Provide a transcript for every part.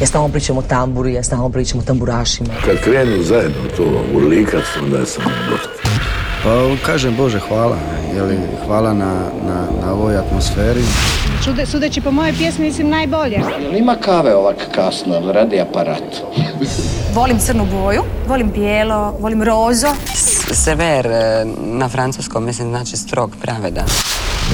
Ja stalno pričam o tamburi, ja stalno pričam o tamburašima. Kad krenu zajedno to urlikat, onda sam gotov. Pa kažem Bože hvala, jeli, hvala na, na, na ovoj atmosferi. Čude, sudeći po moje pjesmi mislim najbolje. Ima kave ovak kasno, radi aparat. Volim crnu boju, volim bijelo, volim rozo. Sever e, na francuskom mislim znači strog, pravedan.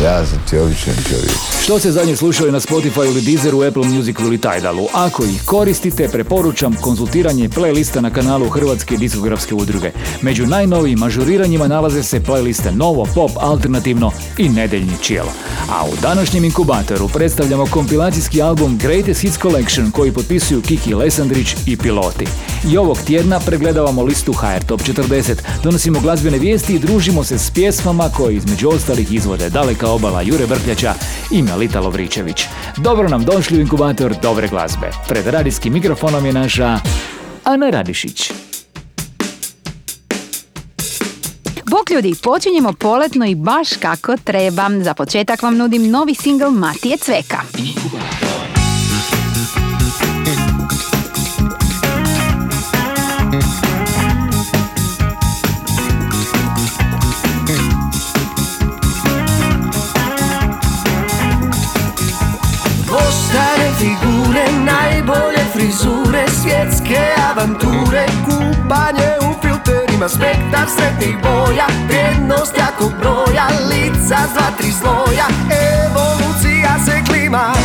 Ja sam ti običan čovjek. Što ste zadnje slušali na Spotify ili Deezeru, Apple Music ili Tidalu? Ako ih koristite, preporučam konzultiranje playlista na kanalu Hrvatske diskografske udruge. Među najnovijim ažuriranjima nalaze se playliste Novo, Pop, Alternativno i Nedeljni Chill. A u današnjem inkubatoru predstavljamo kompilacijski album Greatest Hits Collection koji potpisuju Kiki Lesandrić i Piloti. I ovog tjedna pregledavamo listu HR Top 40, donosimo glazbene vijesti i družimo se s pjesmama koje između ostalih izvode Daleka obala Jure Vrtljača i Melita Lovričević. Dobro nam došli u inkubator dobre glazbe. Pred radijskim mikrofonom je naša Ana Radišić. Bok ljudi, počinjemo poletno i baš kako treba. Za početak vam nudim novi singl Matije Cveka. Svjetske avanture, kupanje u filterima, spektar sretnih boja, vrijednost jakog broja, lica s tri sloja, evolucija se klima.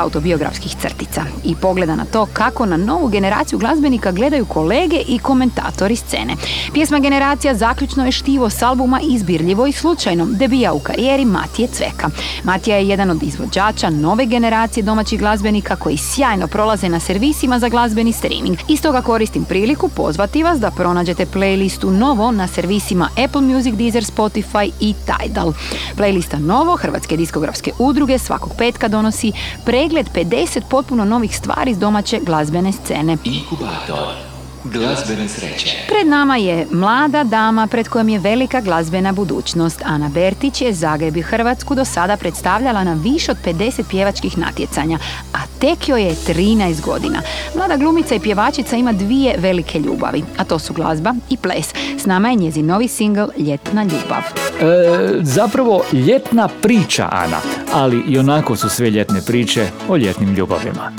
Autobiografskih crtica i pogleda na to kako na novu generaciju glazbenika gledaju kolege i komentatori scene. Pjesma Generacija zaključno je štivo s albuma Izbirljivo i slučajno debija u karijeri Matije Cveka. Matija je jedan od izvođača nove generacije domaćih glazbenika koji sjajno prolaze na servisima za glazbeni streaming. I stoga koristim priliku pozvati vas da pronađete playlistu Novo na servisima Apple Music, Deezer, Spotify i Tidal. Playlista Novo Hrvatske diskografske udruge svakog petka donosi pregled 50 potpuno novih stvari iz domaće glazbene scene. Inkubator glazbene sreće. Pred nama je mlada dama pred kojom je velika glazbena budućnost. Ana Bertić je Zagreb i Hrvatsku do sada predstavljala na više od 50 pjevačkih natjecanja, a tek joj je 13 godina. Mlada glumica i pjevačica ima dvije velike ljubavi, a to su glazba i ples. S nama je njezin novi singl Ljetna ljubav. E, zapravo ljetna priča, Ana, ali i onako su sve ljetne priče o ljetnim ljubavima.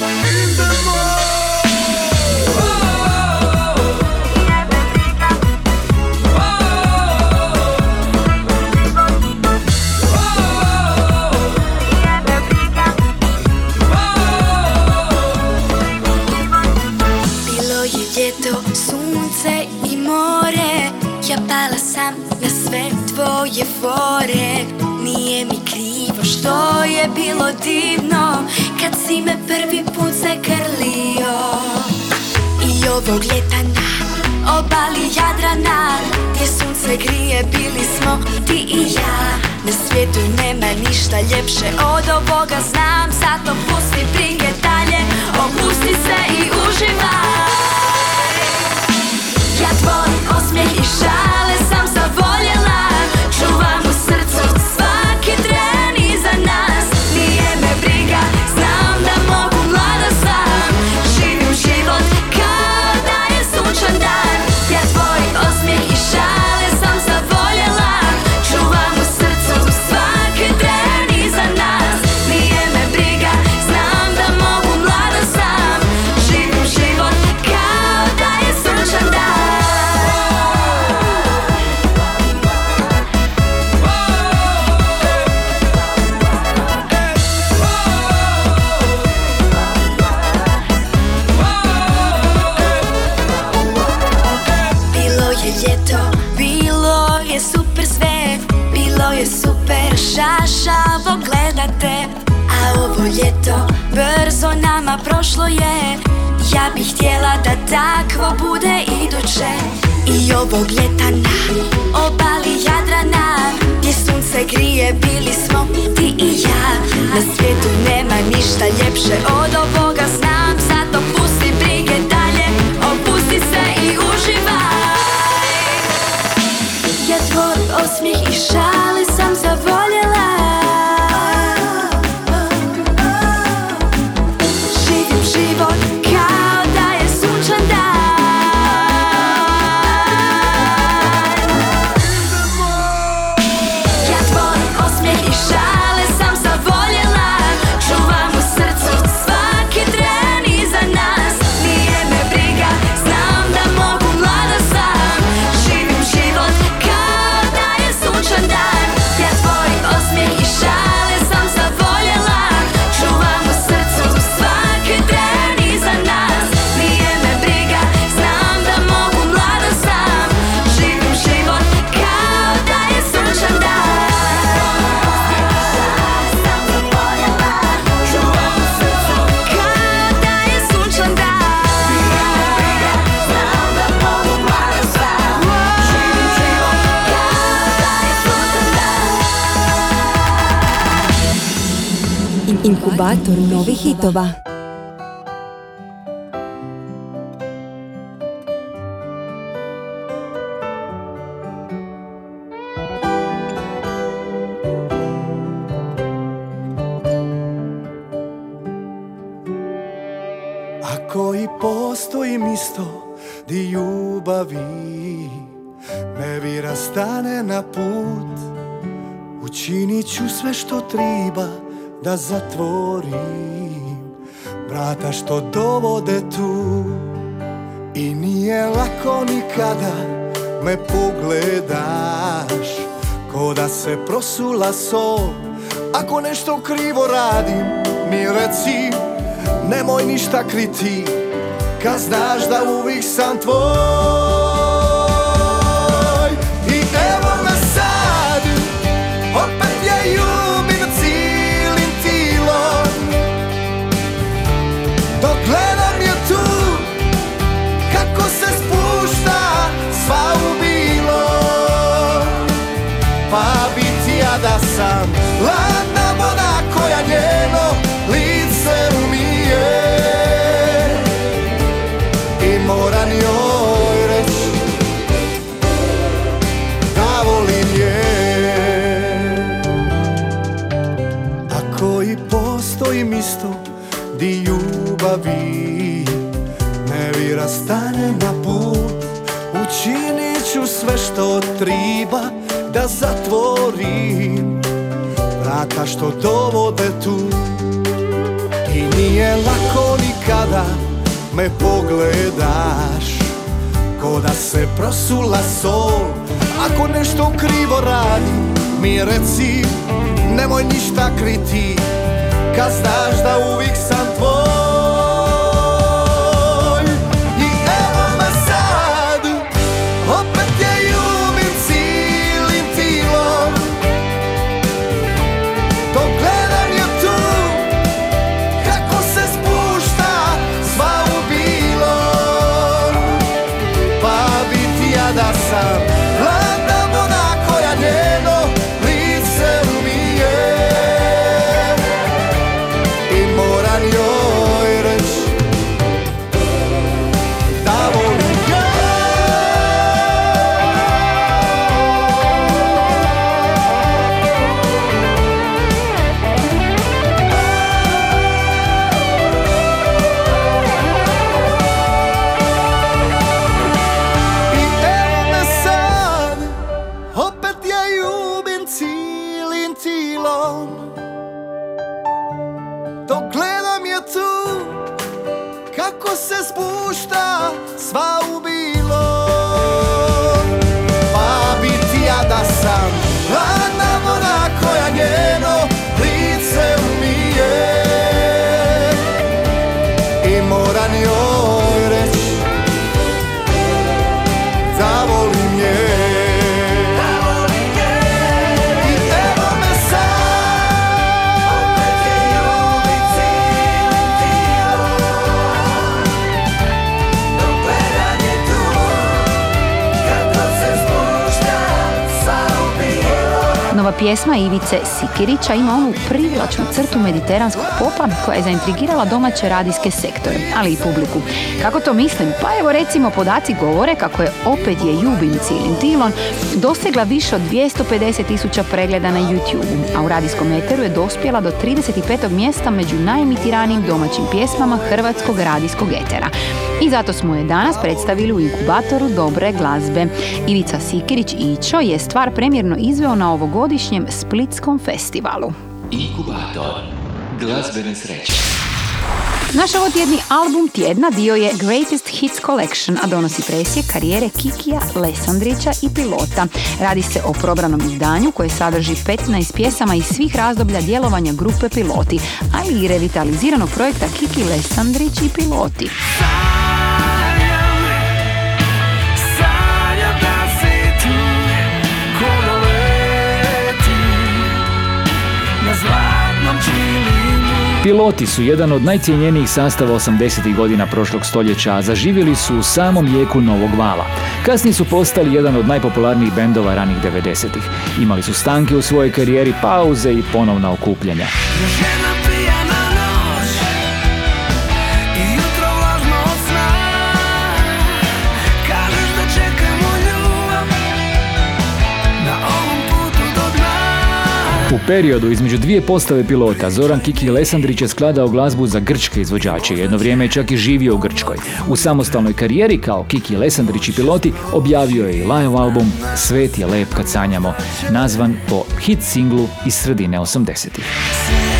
Fore Nije mi krivo što je bilo divno Kad si me prvi put zagrlio. I ovog ljeta na obali Jadrana Gdje sunce grije bili smo ti i ja. Na svijetu nema ništa ljepše od ovoga znam Zato pusti brige dalje, opusti se i uživaj. Ja tvoj osmijeh i šale dan Inkubator da zatvorim Vrata što dovode tu. I nije lako nikada me pogledaš Ko da se prosula sol. Ako nešto krivo radim mi reci Nemoj ništa kriti Kad znaš da uvijek sam tvoj ja što dovode tu. I nije lako nikada Me pogledaš. Ko da se prosula sol Ako nešto krivo radim Mi reci Nemoj ništa kriti. Kad znaš da uvijek sam tvoj Dok gledam je tu Kako se spušta sva u bilo. Pa bi ti ja da sam pjesma Ivice Sikirića ima onu privlačnu crtu mediteranskog popa koja je zaintrigirala domaće radijske sektore, ali i publiku. Kako to mislim? Pa evo recimo podaci govore kako je opet je Ljubim cijelim tilon dosegla više od 250 tisuća pregleda na YouTube, a u radijskom eteru je dospjela do 35. mjesta među najemitiranijim domaćim pjesmama hrvatskog radijskog etera. I zato smo je danas predstavili u inkubatoru dobre glazbe. Ivica Sikirić Ićo je stvar premjerno izveo na ovogodišnjem Splitskom festivalu. Inkubator glazbene sreće. Naš ovotjedni album tjedna dio je Greatest Hits Collection, a donosi presje karijere Kikija, Lesandrića i Pilota. Radi se o probranom izdanju koje sadrži 15 pjesama iz svih razdoblja djelovanja grupe Piloti, ali i revitaliziranog projekta Kiki, Lesandrić i Piloti. Piloti su jedan od najcijenjenijih sastava 80. godina prošlog stoljeća, a zaživjeli su u samom jeku Novog vala. Kasnije su postali jedan od najpopularnijih bendova ranih 90-ih. Imali su stanke u svojoj karijeri, pauze i ponovna okupljanja. Periodu između dvije postave pilota Zoran Kiki Lesandrić je skladao glazbu za grčke izvođače. Jedno vrijeme je čak i živio u Grčkoj. U samostalnoj karijeri kao Kiki Lesandrić i piloti objavio je i live album Svet je lep kad sanjamo, nazvan po hit singlu iz sredine 80-ih.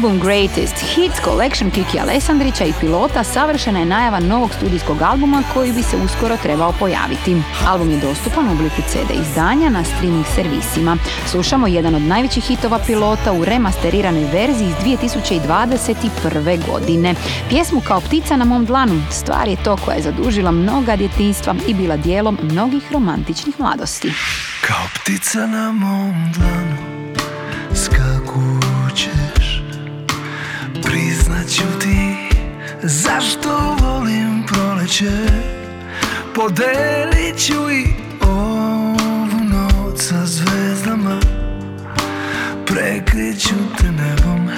Album Greatest Hits Collection Kiki Alessandrića i pilota savršena je najava novog studijskog albuma koji bi se uskoro trebao pojaviti. Album je dostupan u obliku CD izdanja na streaming servisima. Slušamo jedan od najvećih hitova pilota u remasteriranoj verziji iz 2021. godine. Pjesmu Kao ptica na mom dlanu stvar je to koja je zadužila mnoga djetinstva i bila dijelom mnogih romantičnih mladosti. Kao ptica na mom dlanu skakućeš zašto volim proleće? Podelit ću i ovu noć sa zvezdama. Prekriću te nebom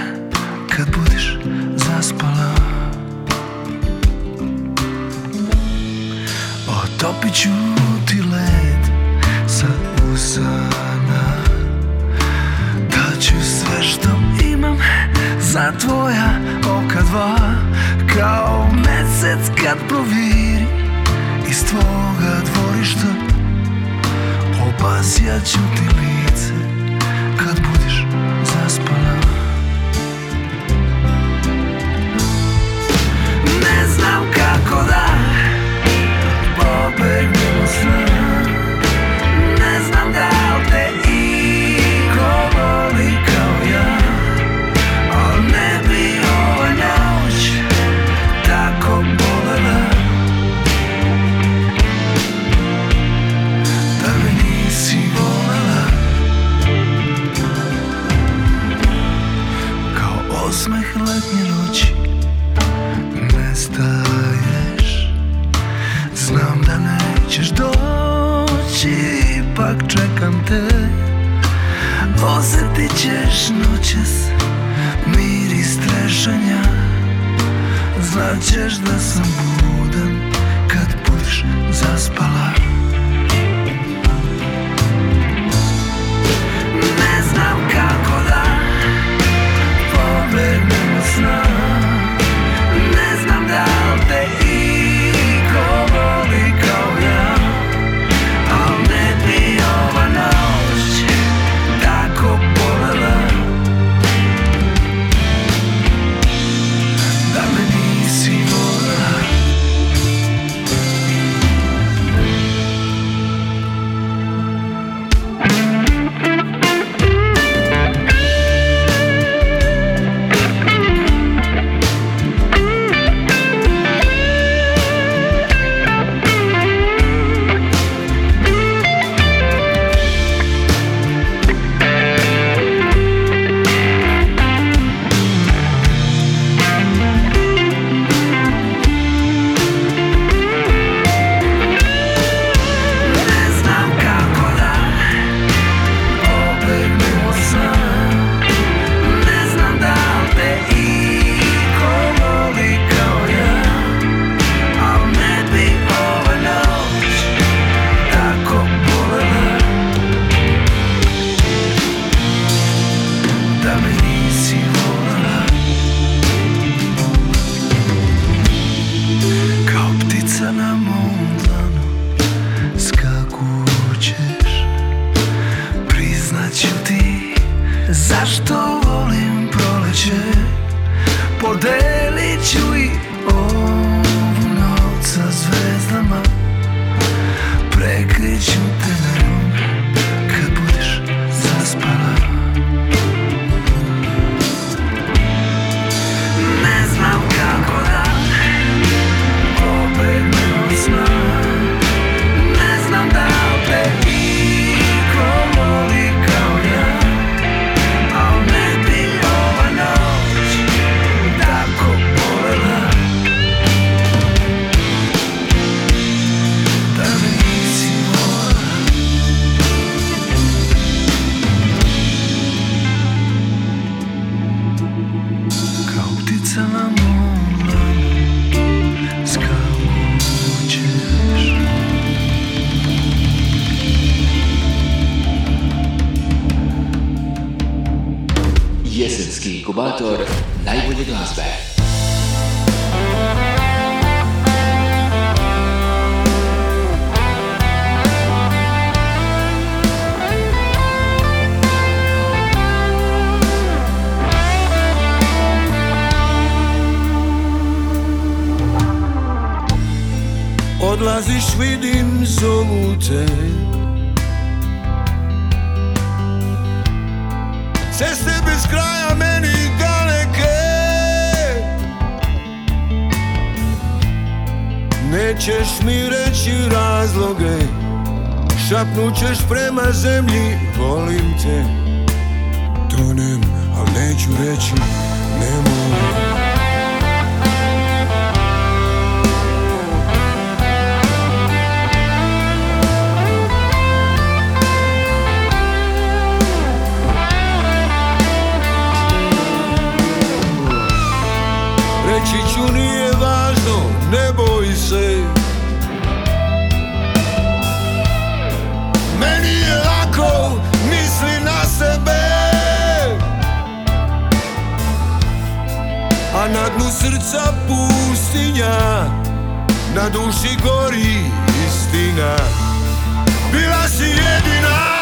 kad budeš zaspala. Otopit ću ti led sa usana. Daću sve što imam za tvoja oka dva Kao mesec kad proviri iz tvoga dvorišta. Obasjat ću ti lice kad budeš zaspala Ne znam kako da pobegnemo sna ćeš noćas Miris trešanja Znaćeš da sam budan Kad budeš zaspala te Ceste bez kraja meni daleke Nećeš mi reći razloge. Šapnut ćeš prema zemlji Volim te. Tonem, al neću reći Nemoj Na duši gori istina. Bila si jedina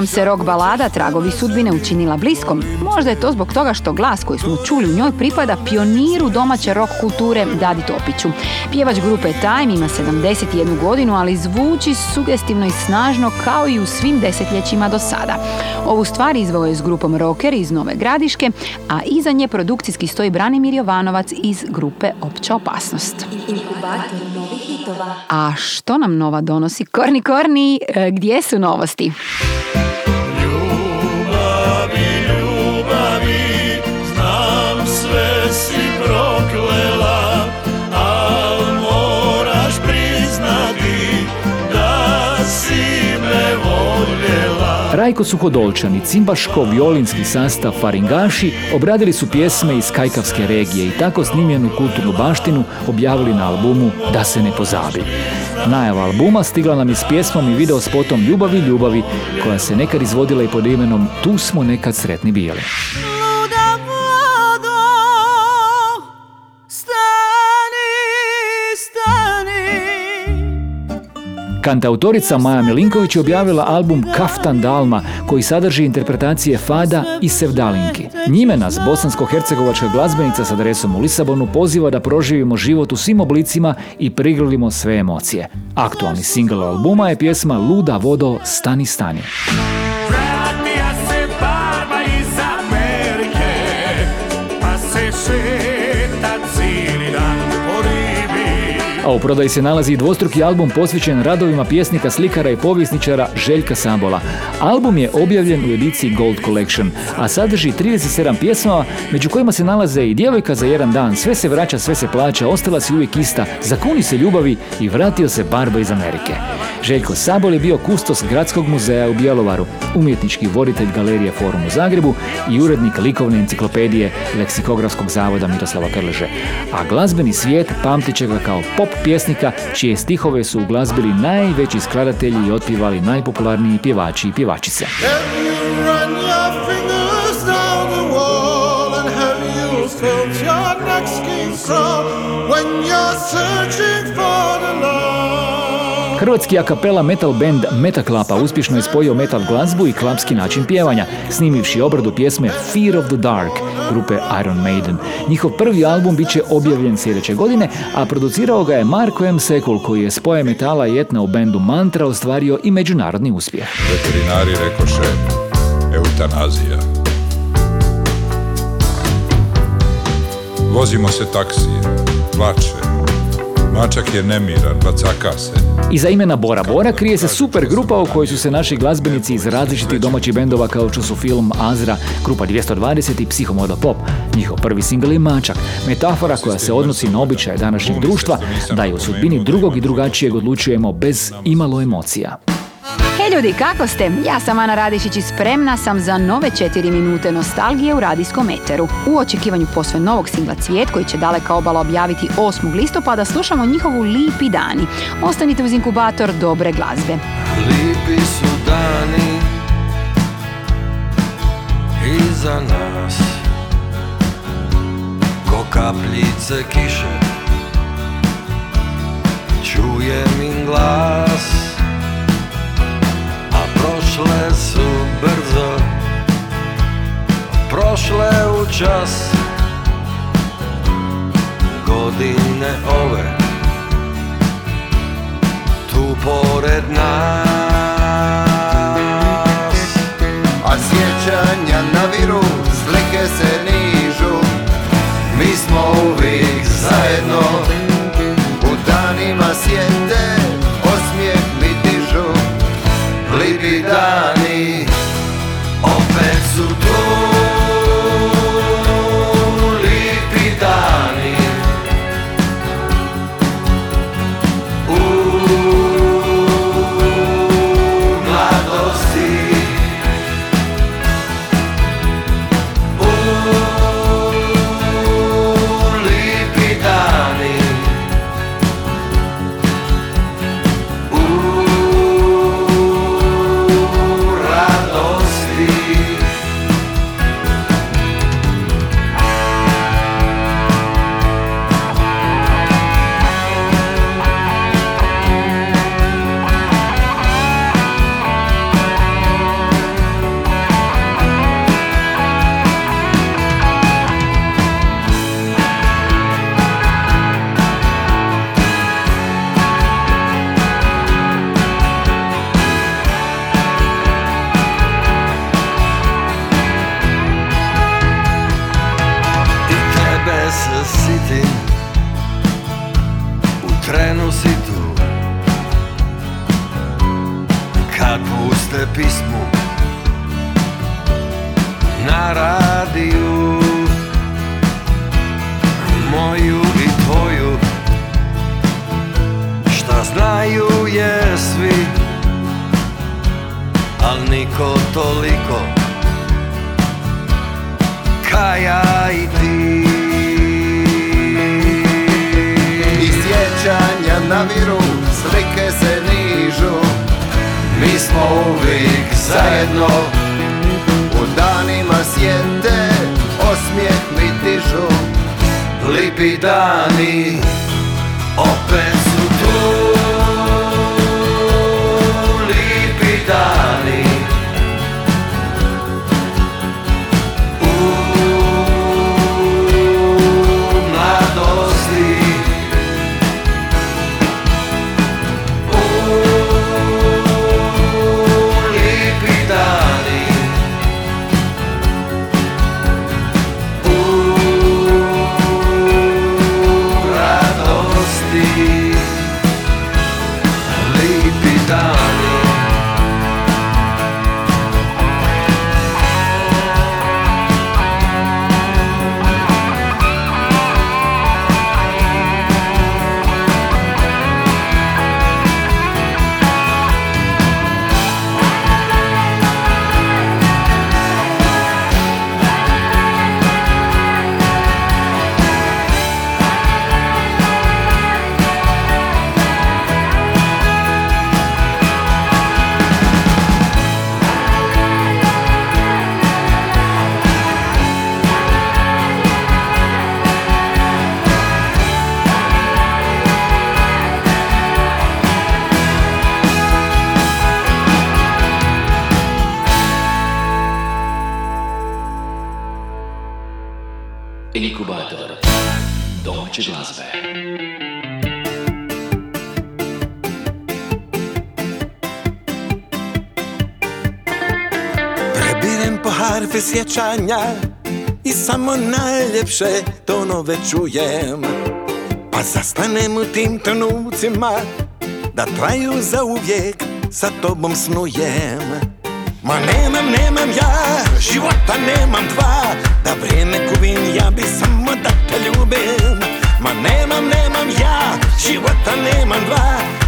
vam se rock balada Tragovi sudbine učinila bliskom, možda je to zbog toga što glas koji smo čuli u njoj pripada pioniru domaće rock kulture Dadi Topiću. Pjevač grupe Time ima 71 godinu, ali zvuči sugestivno i snažno kao i u svim desetljećima do sada. Ovu stvar izveo je s grupom Rocker iz Nove Gradiške, a iza nje produkcijski stoji Branimir Jovanovac iz grupe Opća opasnost. A što nam nova donosi? Korni, Korni, e, gdje su novosti? Rajko Suhodolčani, cimbaško-violinski sastav Faringaši obradili su pjesme iz Kajkavske regije i tako snimljenu kulturnu baštinu objavili na albumu Da se ne pozabi. Najava albuma stigla nam je s pjesmom i video spotom Ljubavi, ljubavi, koja se nekad izvodila i pod imenom Tu smo nekad sretni bili. Kantautorica Maja Milinković objavila album Kaftan Dalma koji sadrži interpretacije Fada i Sevdalinki. Njime nas bosansko-hercegovačka glazbenica s adresom u Lisabonu poziva da proživimo život u svim oblicima i prigrlimo sve emocije. Aktualni singl albuma je pjesma Luda vodo stani stani. A u prodaji se nalazi dvostruki album posvećen radovima pjesnika, slikara i povjesničara Željka Sambola. Album je objavljen u ediciji Gold Collection, a sadrži 37 pjesama, među kojima se nalaze i Djevojka za jedan dan, Sve se vraća, sve se plaća, Ostala si uvijek ista, Zakuni se ljubavi i Vratio se Barba iz Amerike. Željko Sabol je bio kustos Gradskog muzeja u Bjelovaru, umjetnički voditelj Galerije Forum u Zagrebu i urednik likovne enciklopedije Leksikografskog zavoda Miroslava Krleže. A glazbeni svijet pamtit će ga kao pop pjesnika čije stihove su uglazbili najveći skladatelji i otpivali najpopularniji pjevači i pjevačice. Hrvatski a kapela metal band Metaklapa uspješno je spojio metal glazbu i klapski način pjevanja, snimivši obradu pjesme Fear of the Dark grupe Iron Maiden. Njihov prvi album bit će objavljen sljedeće godine, a producirao ga je Marko M. Sekul koji je spoje metala i etna u bendu Mantra ostvario i međunarodni uspjeh. Veterinari rekoše eutanazija. Vozimo se taksije, plače, Mačak je nemiran, bacaka se. Iza imena Bora Bora krije se super grupa u kojoj su se naši glazbenici iz različitih domaćih bendova kao što su film Azra, Grupa 220 i Psihomoda Pop. Njihov prvi singl je Mačak, metafora koja se odnosi na običaje današnjeg društva, da je u sudbini drugog i drugačijeg odlučujemo bez imalo emocija. Ljudi, kako ste? Ja sam Ana Radišić i spremna sam za nove 4 minute nostalgije u radijskom eteru. U očekivanju posve novog singla Cvijet koji će daleka obala objaviti 8. listopada slušamo njihovu Lipi dani. Ostanite uz inkubator dobre glazbe. Lipi su dani iza nas Ko kapljice kiše Čujem im glas prošle su brzo Prošle u čas. Godine ove Tu pored nas. A sjećanja naviru, slike se nižu. Mi smo uvijek zajedno sjećanja I samo najljepše tonove čujem. Pa zastanem u tim trenucima Da traju za uvijek Sa tobom snujem. Ma nemam, nemam ja Života nemam dva Da vrijeme gubim Ja bi samo da te ljubim. Ma nemam, nemam ja Života nemam dva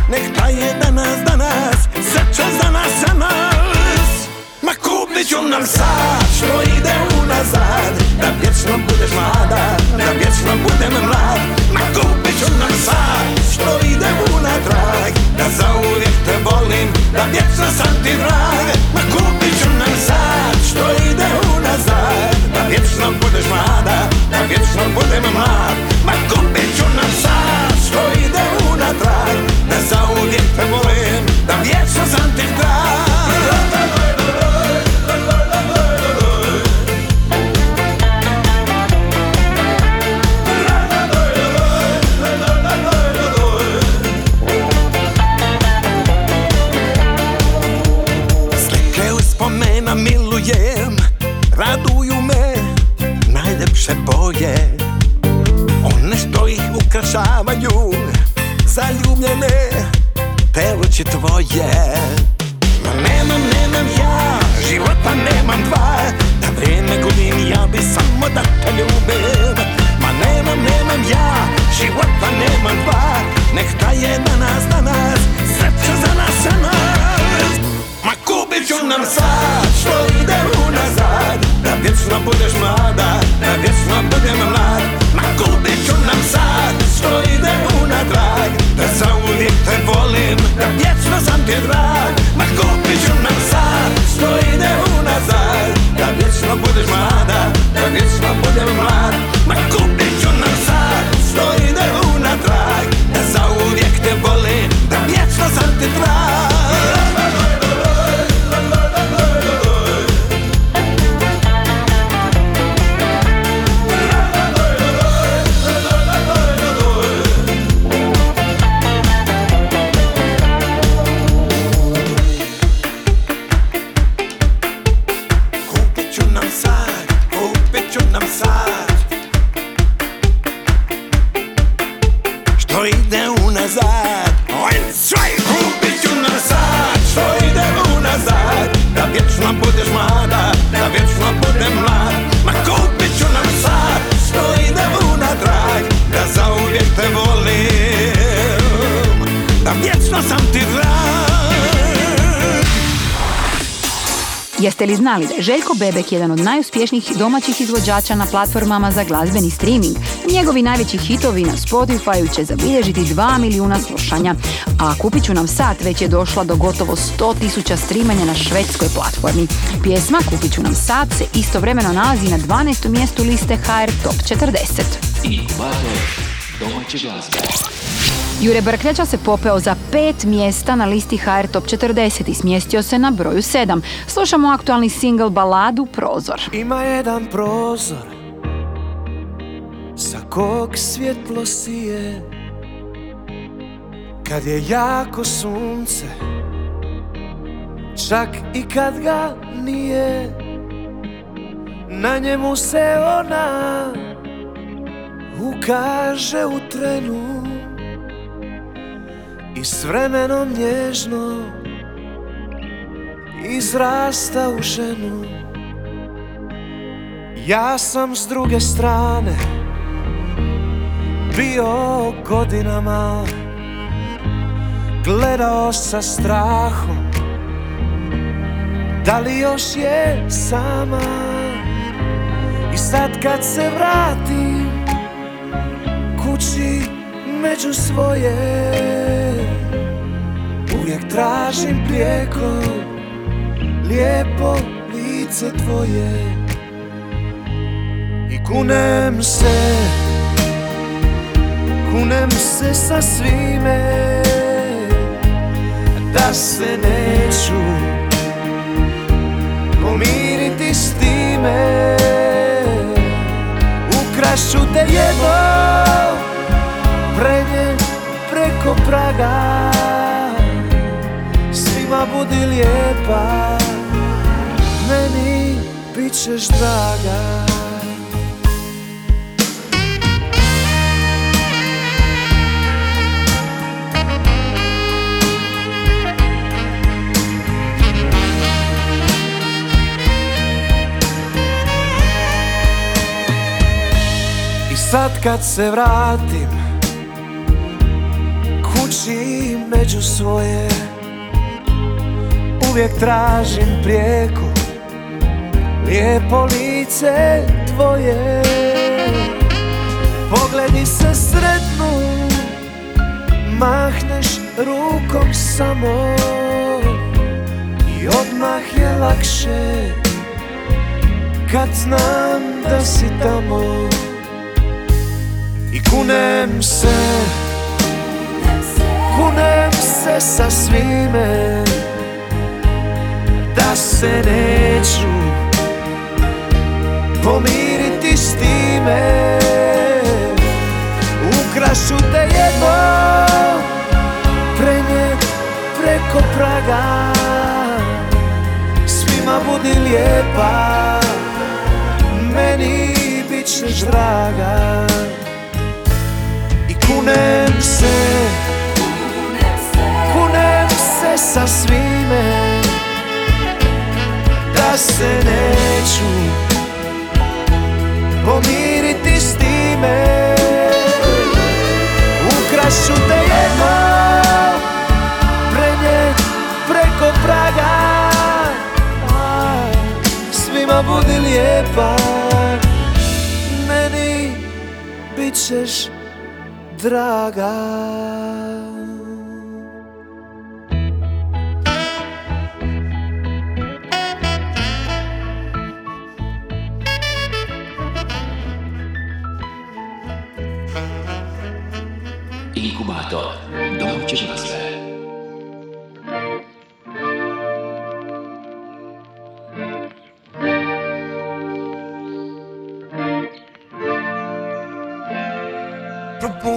ti Jeste li znali da je Željko Bebek jedan od najuspješnijih domaćih izvođača na platformama za glazbeni streaming? Njegovi najveći hitovi na Spotify će zabilježiti 2 milijuna slušanja, a kupit ću nam sat već je došla do gotovo 100 tisuća streamanja na švedskoj platformi. Pjesma Kupit ću nam sat se istovremeno nalazi na 12. mjestu liste HR Top 40. Inkubator domaće glazbe. Jure Brkljača se popeo za pet mjesta na listi HR Top 40 i smjestio se na broju 7. Slušamo aktualni single baladu Prozor. Ima jedan prozor Sa kog svjetlo sije Kad je jako sunce Čak i kad ga nije Na njemu se ona Ukaže u trenu I s vremenom nježno Izrasta u ženu. Ja sam s druge strane Bio godinama Gledao sa strahom Da li još je sama. I sad kad se vratim Kući među svoje Uvijek tražim prijeko Lijepo lice tvoje. I kunem se Kunem se sa svime Da se neću Pomiriti s time. Ukrašću te jedno preko praga Budi lijepa. Meni bit ćeš draga. I sad kad se vratim Kući među svoje Uvijek tražim prijeko Lijepo lice tvoje. Pogledi se sretnu. Mahneš rukom samo. I odmah je lakše Kad znam da si tamo. I kunem se. Kunem se sa svime Da se neću Pomiriti s time. Ukrašu te jedno Prenijet preko praga. Svima budi lijepa Meni bit ćeš draga. I kunem se Kunem se sa svime Se neću Pomiriti s time. Ukrašu te jedno Prenijet preko praga. Svima budi lijepa. Meni bit ćeš draga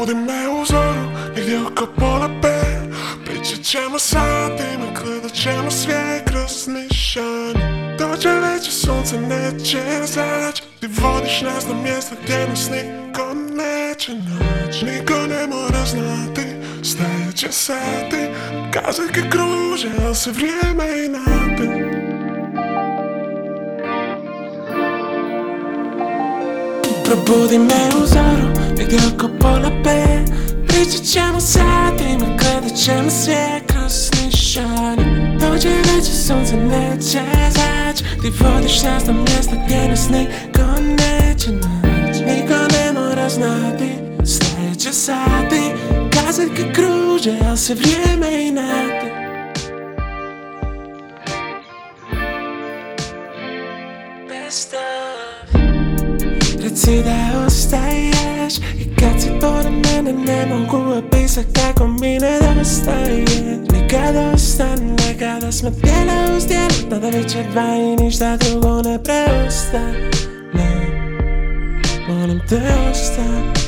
Probudi me u zoru, negdje oko pola pet. Pričat ćemo satima, gledat ćemo svijet kroz nišan Dođe već sunce neće zać Ti vodiš nas na mjesto gdje nas niko neće nać Niko ne mora znati, stajeće sati Kazaljke kruže, ali se vrijeme inati Probudi me u zoru, negdje oko pola pet Pričat ćemo satima, gledat ćemo sve kroz nišani Dođe već sunce neće zać Ti vodiš nas na mjesto gdje nas niko neće nać Niko ne mora znati, sljedeće sati Kazaljke kruže, ali se vrijeme inati Reci da ostaješ I kad si pored mene ne mogu opisat kako mi nedostaje Nikad ostane, kada smo tijela uz tijelo Tada već je dva i ništa drugo ne preostane Molim te ostane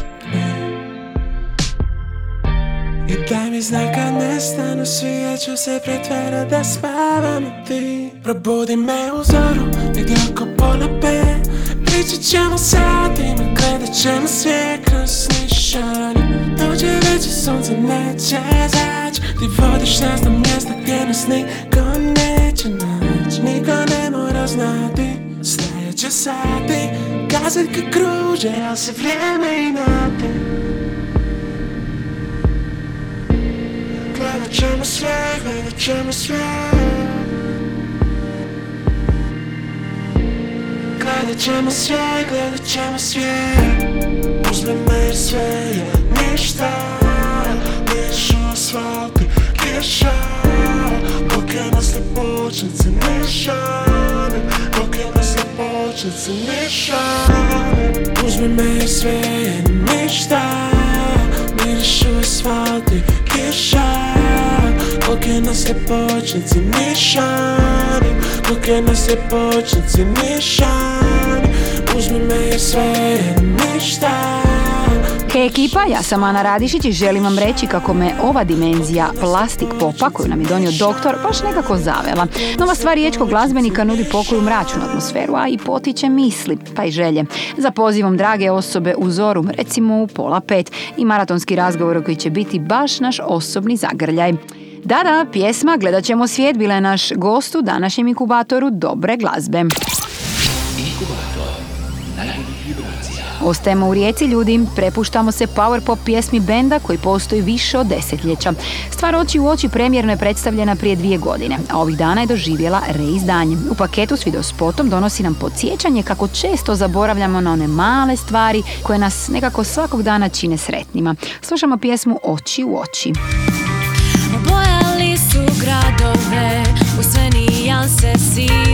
I daj mi znak kad nestanu svi Ja ću se pretvarat da spavam ti. Probudi me u zoru Negdje oko pola pet Pričat ćemo satima Gledat ćemo sve kroz nišani Dođe već i sunce neće zać Ti vodiš nas na mjesta gdje nas niko neće nać Niko ne mora znati Sljedeće sati. Kazaljke kruže, ali se vrijeme inati Gledat ćemo sve, gledat ćemo sve. Gledat ćemo sve, gledat ćemo sve. Uzmi me jer sve je ništa Neš u asfalti, kiša Dok je nas ne početci nišani Dok je nas ne početci nišani Uzmi me jer sve kiša Dok je nas ne početci nišani Dok je nas ne početci nišani Uzmi me jer sve ništa Hej ekipa, ja sam Ana Radišić i želim vam reći kako me ova dimenzija plastik popa koju nam je donio doktor baš nekako zavela. Nova stvar riječkog glazbenika nudi pokoju mračnu atmosferu, a i potiče misli, pa i želje. Za pozivom drage osobe u zoru, recimo u pola pet i maratonski razgovor koji će biti baš naš osobni zagrljaj. Da, da, pjesma Gledat ćemo svijet bila je naš gost u današnjem inkubatoru dobre glazbe. Ostajemo u rijeci ljudi, prepuštamo se power pop pjesmi benda koji postoji više od desetljeća. Stvar oči u oči premjerno je predstavljena prije dvije godine, a ovih dana je doživjela reizdanje. U paketu s videospotom donosi nam podsjećanje kako često zaboravljamo na one male stvari koje nas nekako svakog dana čine sretnima. Slušamo pjesmu Oči u oči. Gradove u sve nijanse sive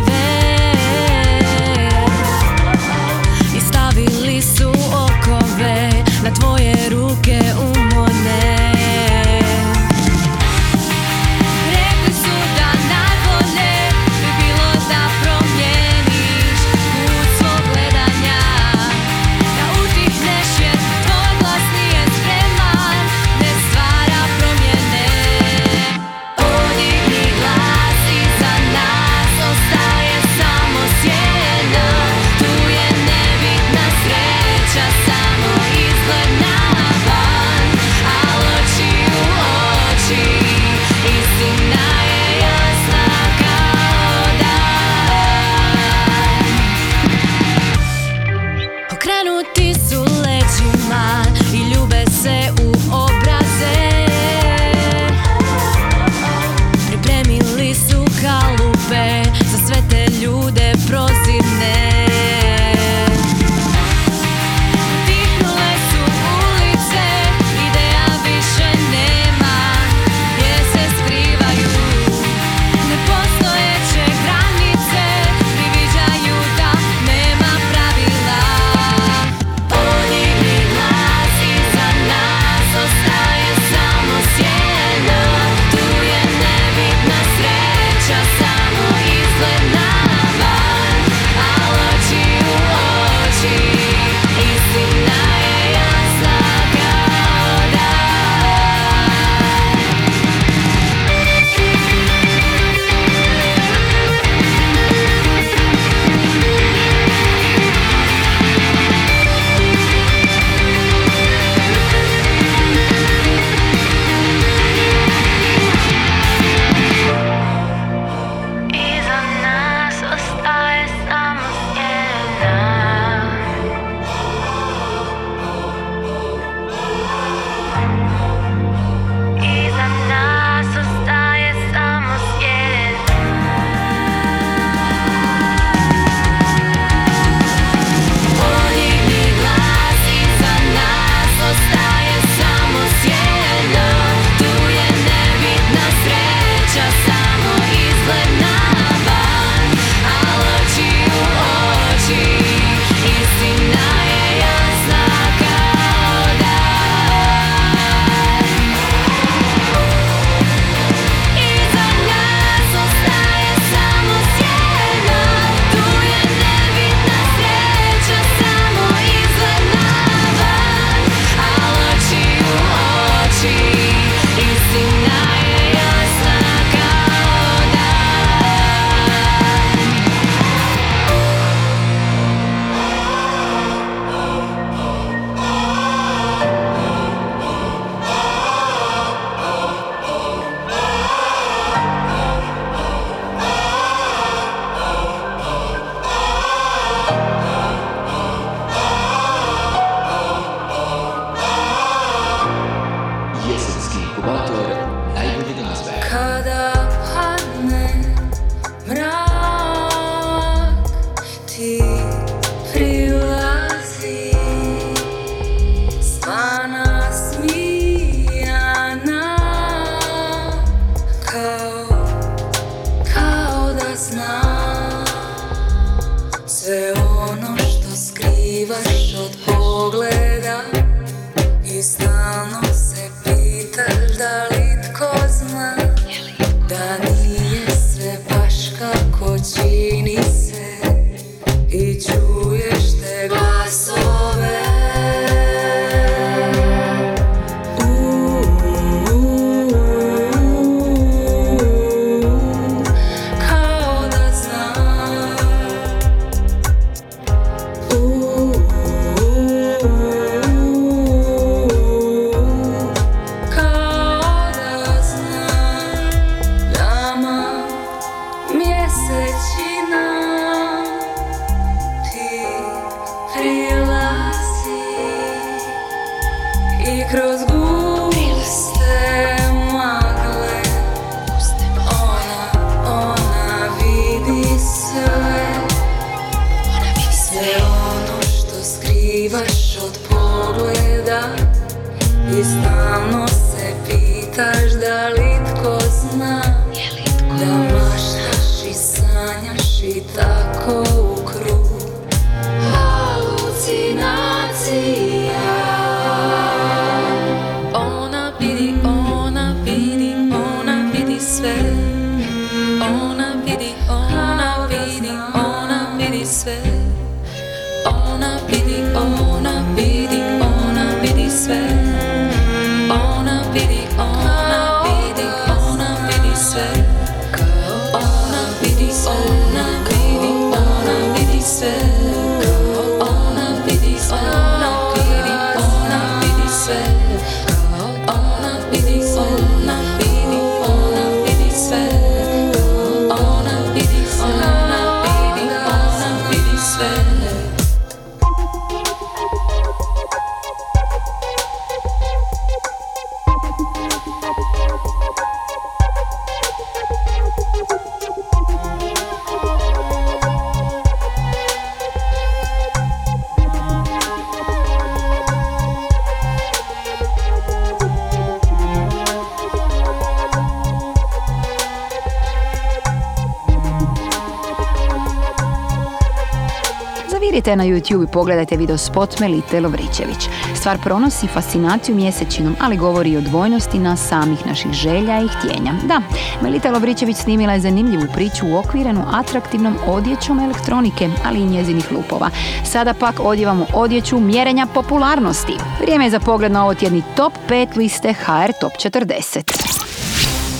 Na YouTube i pogledajte video spot Melite Lovrićević. Stvar pronosi fascinaciju mjesečinom, ali govori i o dvojnosti nas samih naših želja i htjenja. Da, Melita Lovrićević snimila je zanimljivu priču uokvirenu atraktivnom odjećom elektronike, ali i njezinih lupova. Sada pak odjevamo odjeću mjerenja popularnosti. Vrijeme je za pogled na ovo tjedni top 5 liste HR Top 40.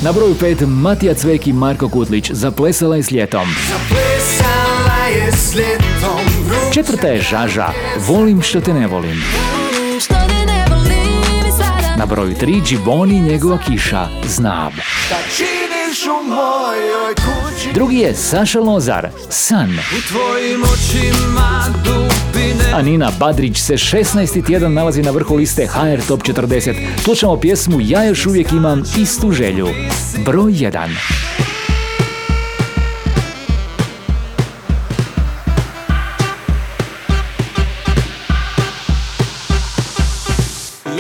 Na broju 5 Matija Cvek i Marko Kutlić zaplesala je s ljetom. Plesala je s ljetom Četvrta je Žaža, Volim što te ne volim. Na broju 3 Džiboni i njegova kiša, Znam. Drugi je Saša Lozar, San. A Nina Badrić se 16. tjedan nalazi na vrhu liste HR Top 40. Slušamo pjesmu Ja još uvijek imam istu želju. Broj 1.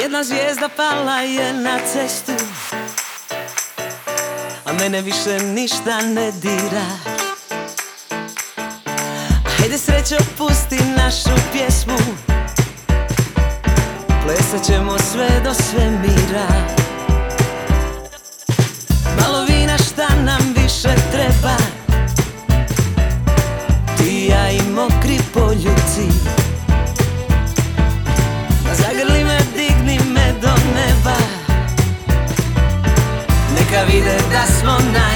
Jedna zvijezda pala je na cestu A mene više ništa ne dira. Hajde srećo pusti našu pjesmu Plesat ćemo sve do svemira. Malo vina šta nam više treba Ti ja i mokri poljuci me do neba. Neka vide da smo najbolji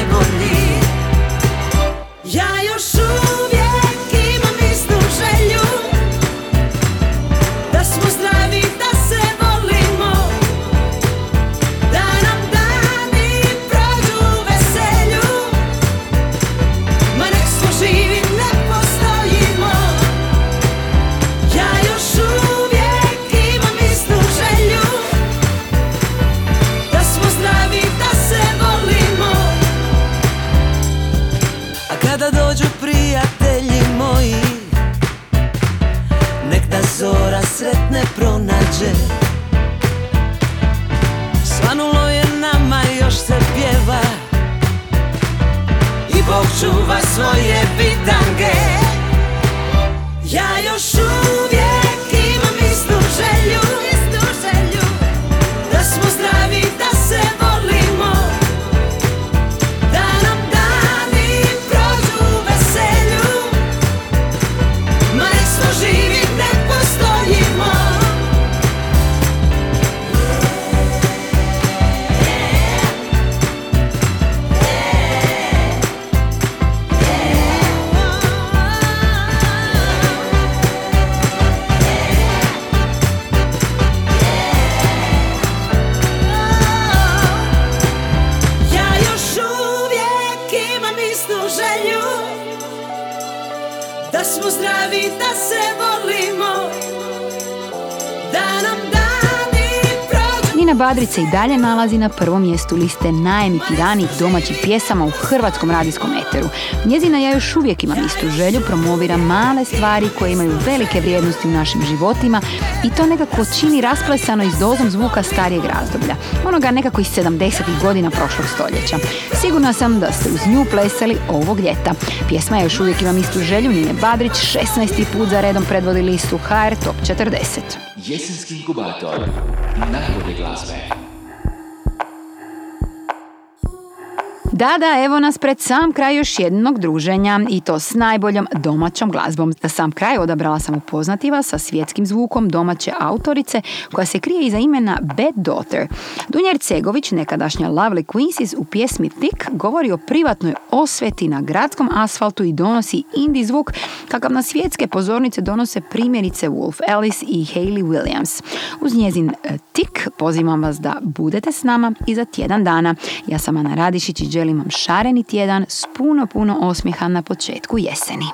čuva svoje bitange Badrić se i dalje nalazi na prvom mjestu liste najemitiranijih domaćih pjesama u hrvatskom radijskom eteru. Njezina ja još uvijek imam istu želju, promovira male stvari koje imaju velike vrijednosti u našim životima i to nekako čini rasplesano i s dozom zvuka starijeg razdoblja. Onoga nekako iz 70. godina prošlog stoljeća. Sigurna sam da ste uz nju plesali ovog ljeta. Pjesma ja još uvijek imam istu želju, Nine Badrić 16. put za redom predvodi listu HR Top 40. Jesenski inkubator najbolje glazbe. Da, da, evo nas pred sam kraj još jednog druženja i to s najboljom domaćom glazbom. Za sam kraj odabrala sam upoznati vas sa svjetskim zvukom domaće autorice koja se krije iza imena Bad Daughter. Dunja Cegović, nekadašnja Lovely Quincy's u pjesmi Thick, govori o privatnoj osveti na gradskom asfaltu i donosi indie zvuk kakav na svjetske pozornice donose primjerice Wolf Alice i Hayley Williams. Uz njezin e, Tik pozivam vas da budete s nama i za tjedan dana. Ja sam Ana Radišić i vam šareni tjedan s puno, puno osmijeha na početku jeseni.